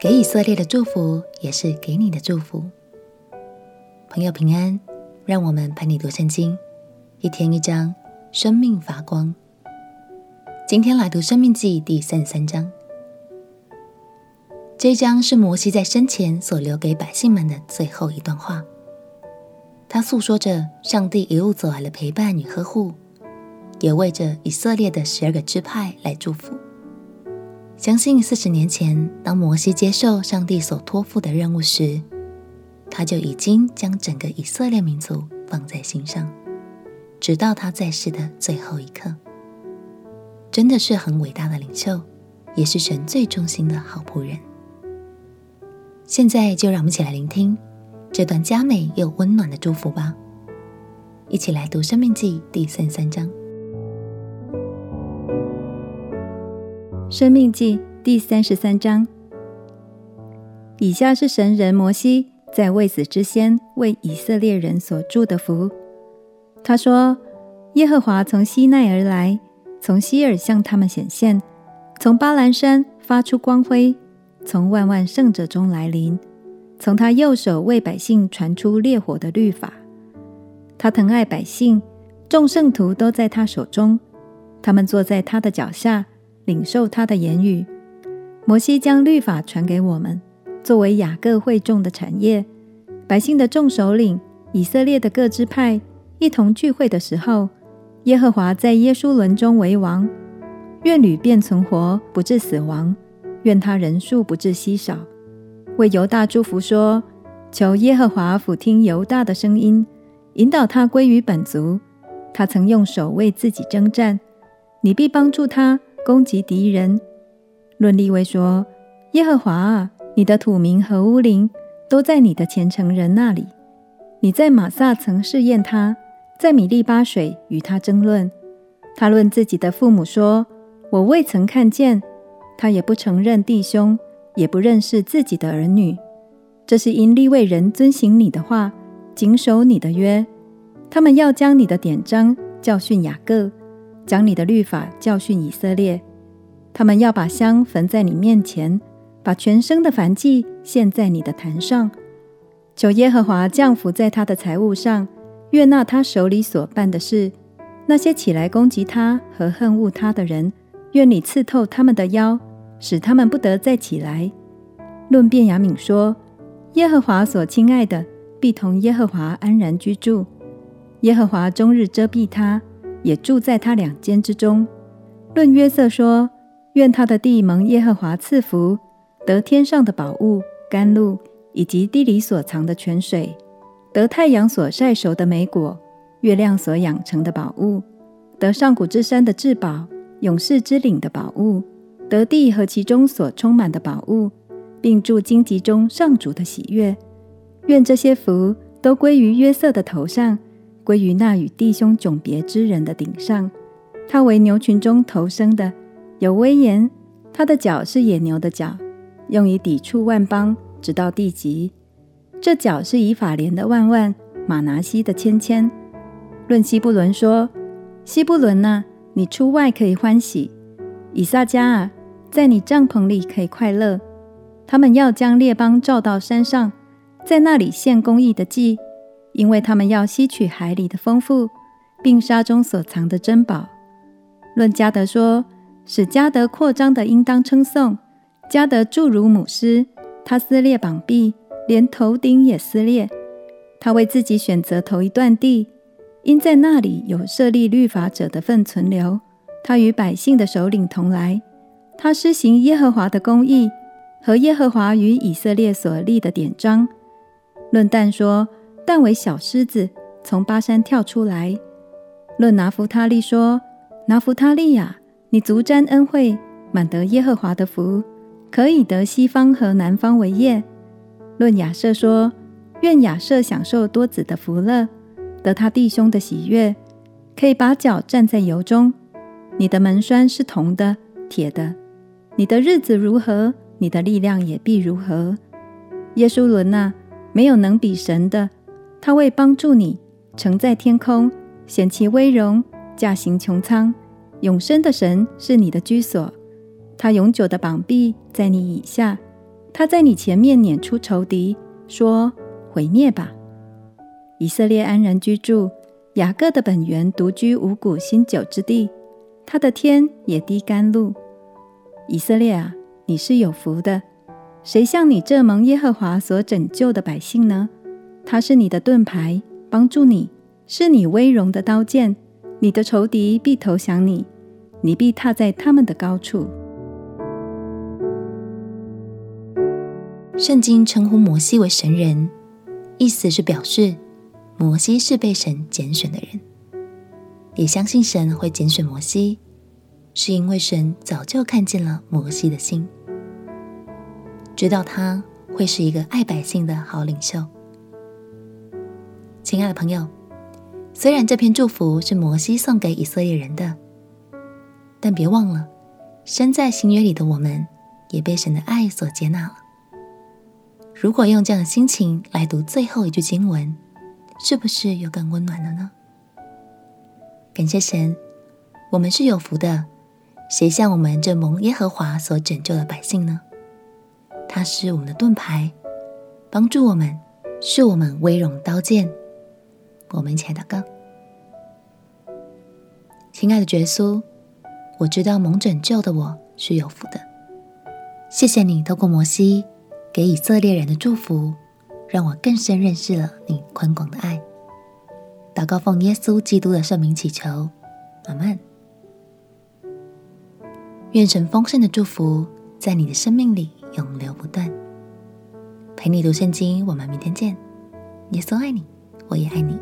给以色列的祝福，也是给你的祝福。朋友平安，让我们陪你读圣经，一天一章，生命发光。今天来读《生命记》第三十三章。这一章是摩西在生前所留给百姓们的最后一段话。他诉说着上帝一路走来的陪伴与呵护，也为着以色列的十二个支派来祝福。相信四十年前，当摩西接受上帝所托付的任务时，他就已经将整个以色列民族放在心上，直到他在世的最后一刻。真的是很伟大的领袖，也是神最忠心的好仆人。现在就让我们一起来聆听这段佳美又温暖的祝福吧。一起来读《生命记》第三三章。生命记第三十三章，以下是神人摩西在未死之先为以色列人所祝的福。他说：“耶和华从西奈而来，从西尔向他们显现，从巴兰山发出光辉，从万万圣者中来临，从他右手为百姓传出烈火的律法。他疼爱百姓，众圣徒都在他手中，他们坐在他的脚下。”领受他的言语，摩西将律法传给我们，作为雅各会众的产业。百姓的众首领，以色列的各支派一同聚会的时候，耶和华在耶书仑中为王。愿旅便存活，不致死亡；愿他人数不致稀少。为犹大祝福说：求耶和华俯听犹大的声音，引导他归于本族。他曾用手为自己征战，你必帮助他。攻击敌人。论利未说：“耶和华啊，你的土民和乌灵都在你的虔诚人那里。你在玛萨曾试验他，在米利巴水与他争论。他论自己的父母说：我未曾看见。他也不承认弟兄，也不认识自己的儿女。这是因利未人遵行你的话，谨守你的约。他们要将你的典章教训雅各。”将你的律法教训以色列，他们要把香焚在你面前，把全身的燔祭献在你的坛上。求耶和华降福在他的财物上，悦纳他手里所办的事。那些起来攻击他和恨恶他的人，愿你刺透他们的腰，使他们不得再起来。论便雅敏说：耶和华所亲爱的，必同耶和华安然居住。耶和华终日遮蔽他。也住在他两间之中。论约瑟说：“愿他的地蒙耶和华赐福，得天上的宝物、甘露，以及地里所藏的泉水，得太阳所晒熟的美果，月亮所养成的宝物，得上古之山的至宝，勇士之岭的宝物，得地和其中所充满的宝物，并住荆棘中上主的喜悦。愿这些福都归于约瑟的头上。”归于那与弟兄迥别之人的顶上，他为牛群中头生的，有威严。他的脚是野牛的脚，用以抵触万邦，直到地极。这脚是以法莲的万万，马拿西的千千。论西布伦说：西布伦啊，你出外可以欢喜；以萨迦啊，在你帐篷里可以快乐。他们要将列邦召到山上，在那里献公义的祭。因为他们要吸取海里的丰富，并沙中所藏的珍宝。论迦得说：“使迦得扩张的，应当称颂。迦得着如母狮，他撕裂膀臂，连头顶也撕裂。他为自己选择头一段地，因在那里有设立律法者的份存留。他与百姓的首领同来，他施行耶和华的公义和耶和华与以色列所立的典章。”论但说。但为小狮子从巴山跳出来。论拿弗他利说：“拿弗他利呀，你足沾恩惠，满得耶和华的福，可以得西方和南方为业。”论亚设说：“愿亚设享受多子的福乐，得他弟兄的喜悦，可以把脚站在油中。你的门栓是铜的、铁的，你的日子如何，你的力量也必如何。耶书仑啊，没有能比神的。”他为帮助你，乘在天空，显其威荣，驾行穹苍。永生的神是你的居所，他永久的膀臂在你以下，他在你前面撵出仇敌，说：“毁灭吧！”以色列安然居住，雅各的本源独居五谷新酒之地，他的天也滴甘露。以色列啊，你是有福的。谁像你这蒙耶和华所拯救的百姓呢？他是你的盾牌，帮助你，是你威荣的刀剑。你的仇敌必投降你，你必踏在他们的高处。圣经称呼摩西为神人，意思是表示摩西是被神拣选的人，也相信神会拣选摩西，是因为神早就看见了摩西的心。知道他会是一个爱百姓的好领袖。亲爱的朋友，虽然这篇祝福是摩西送给以色列人的，但别忘了，身在新约里的我们也被神的爱所接纳了。如果用这样的心情来读最后一句经文，是不是又更温暖了呢？感谢神，我们是有福的。谁像我们这蒙耶和华所拯救的百姓呢？他是我们的盾牌，帮助我们，是我们威荣刀剑。我们一起来祷告。亲爱的耶稣，我知道蒙拯救的我是有福的。谢谢你透过摩西给以色列人的祝福，让我更深认识了你宽广的爱。祷告奉耶稣基督的圣名祈求，阿门。愿神丰盛的祝福在你的生命里。永流不断，陪你读圣经。我们明天见。耶稣爱你，我也爱你。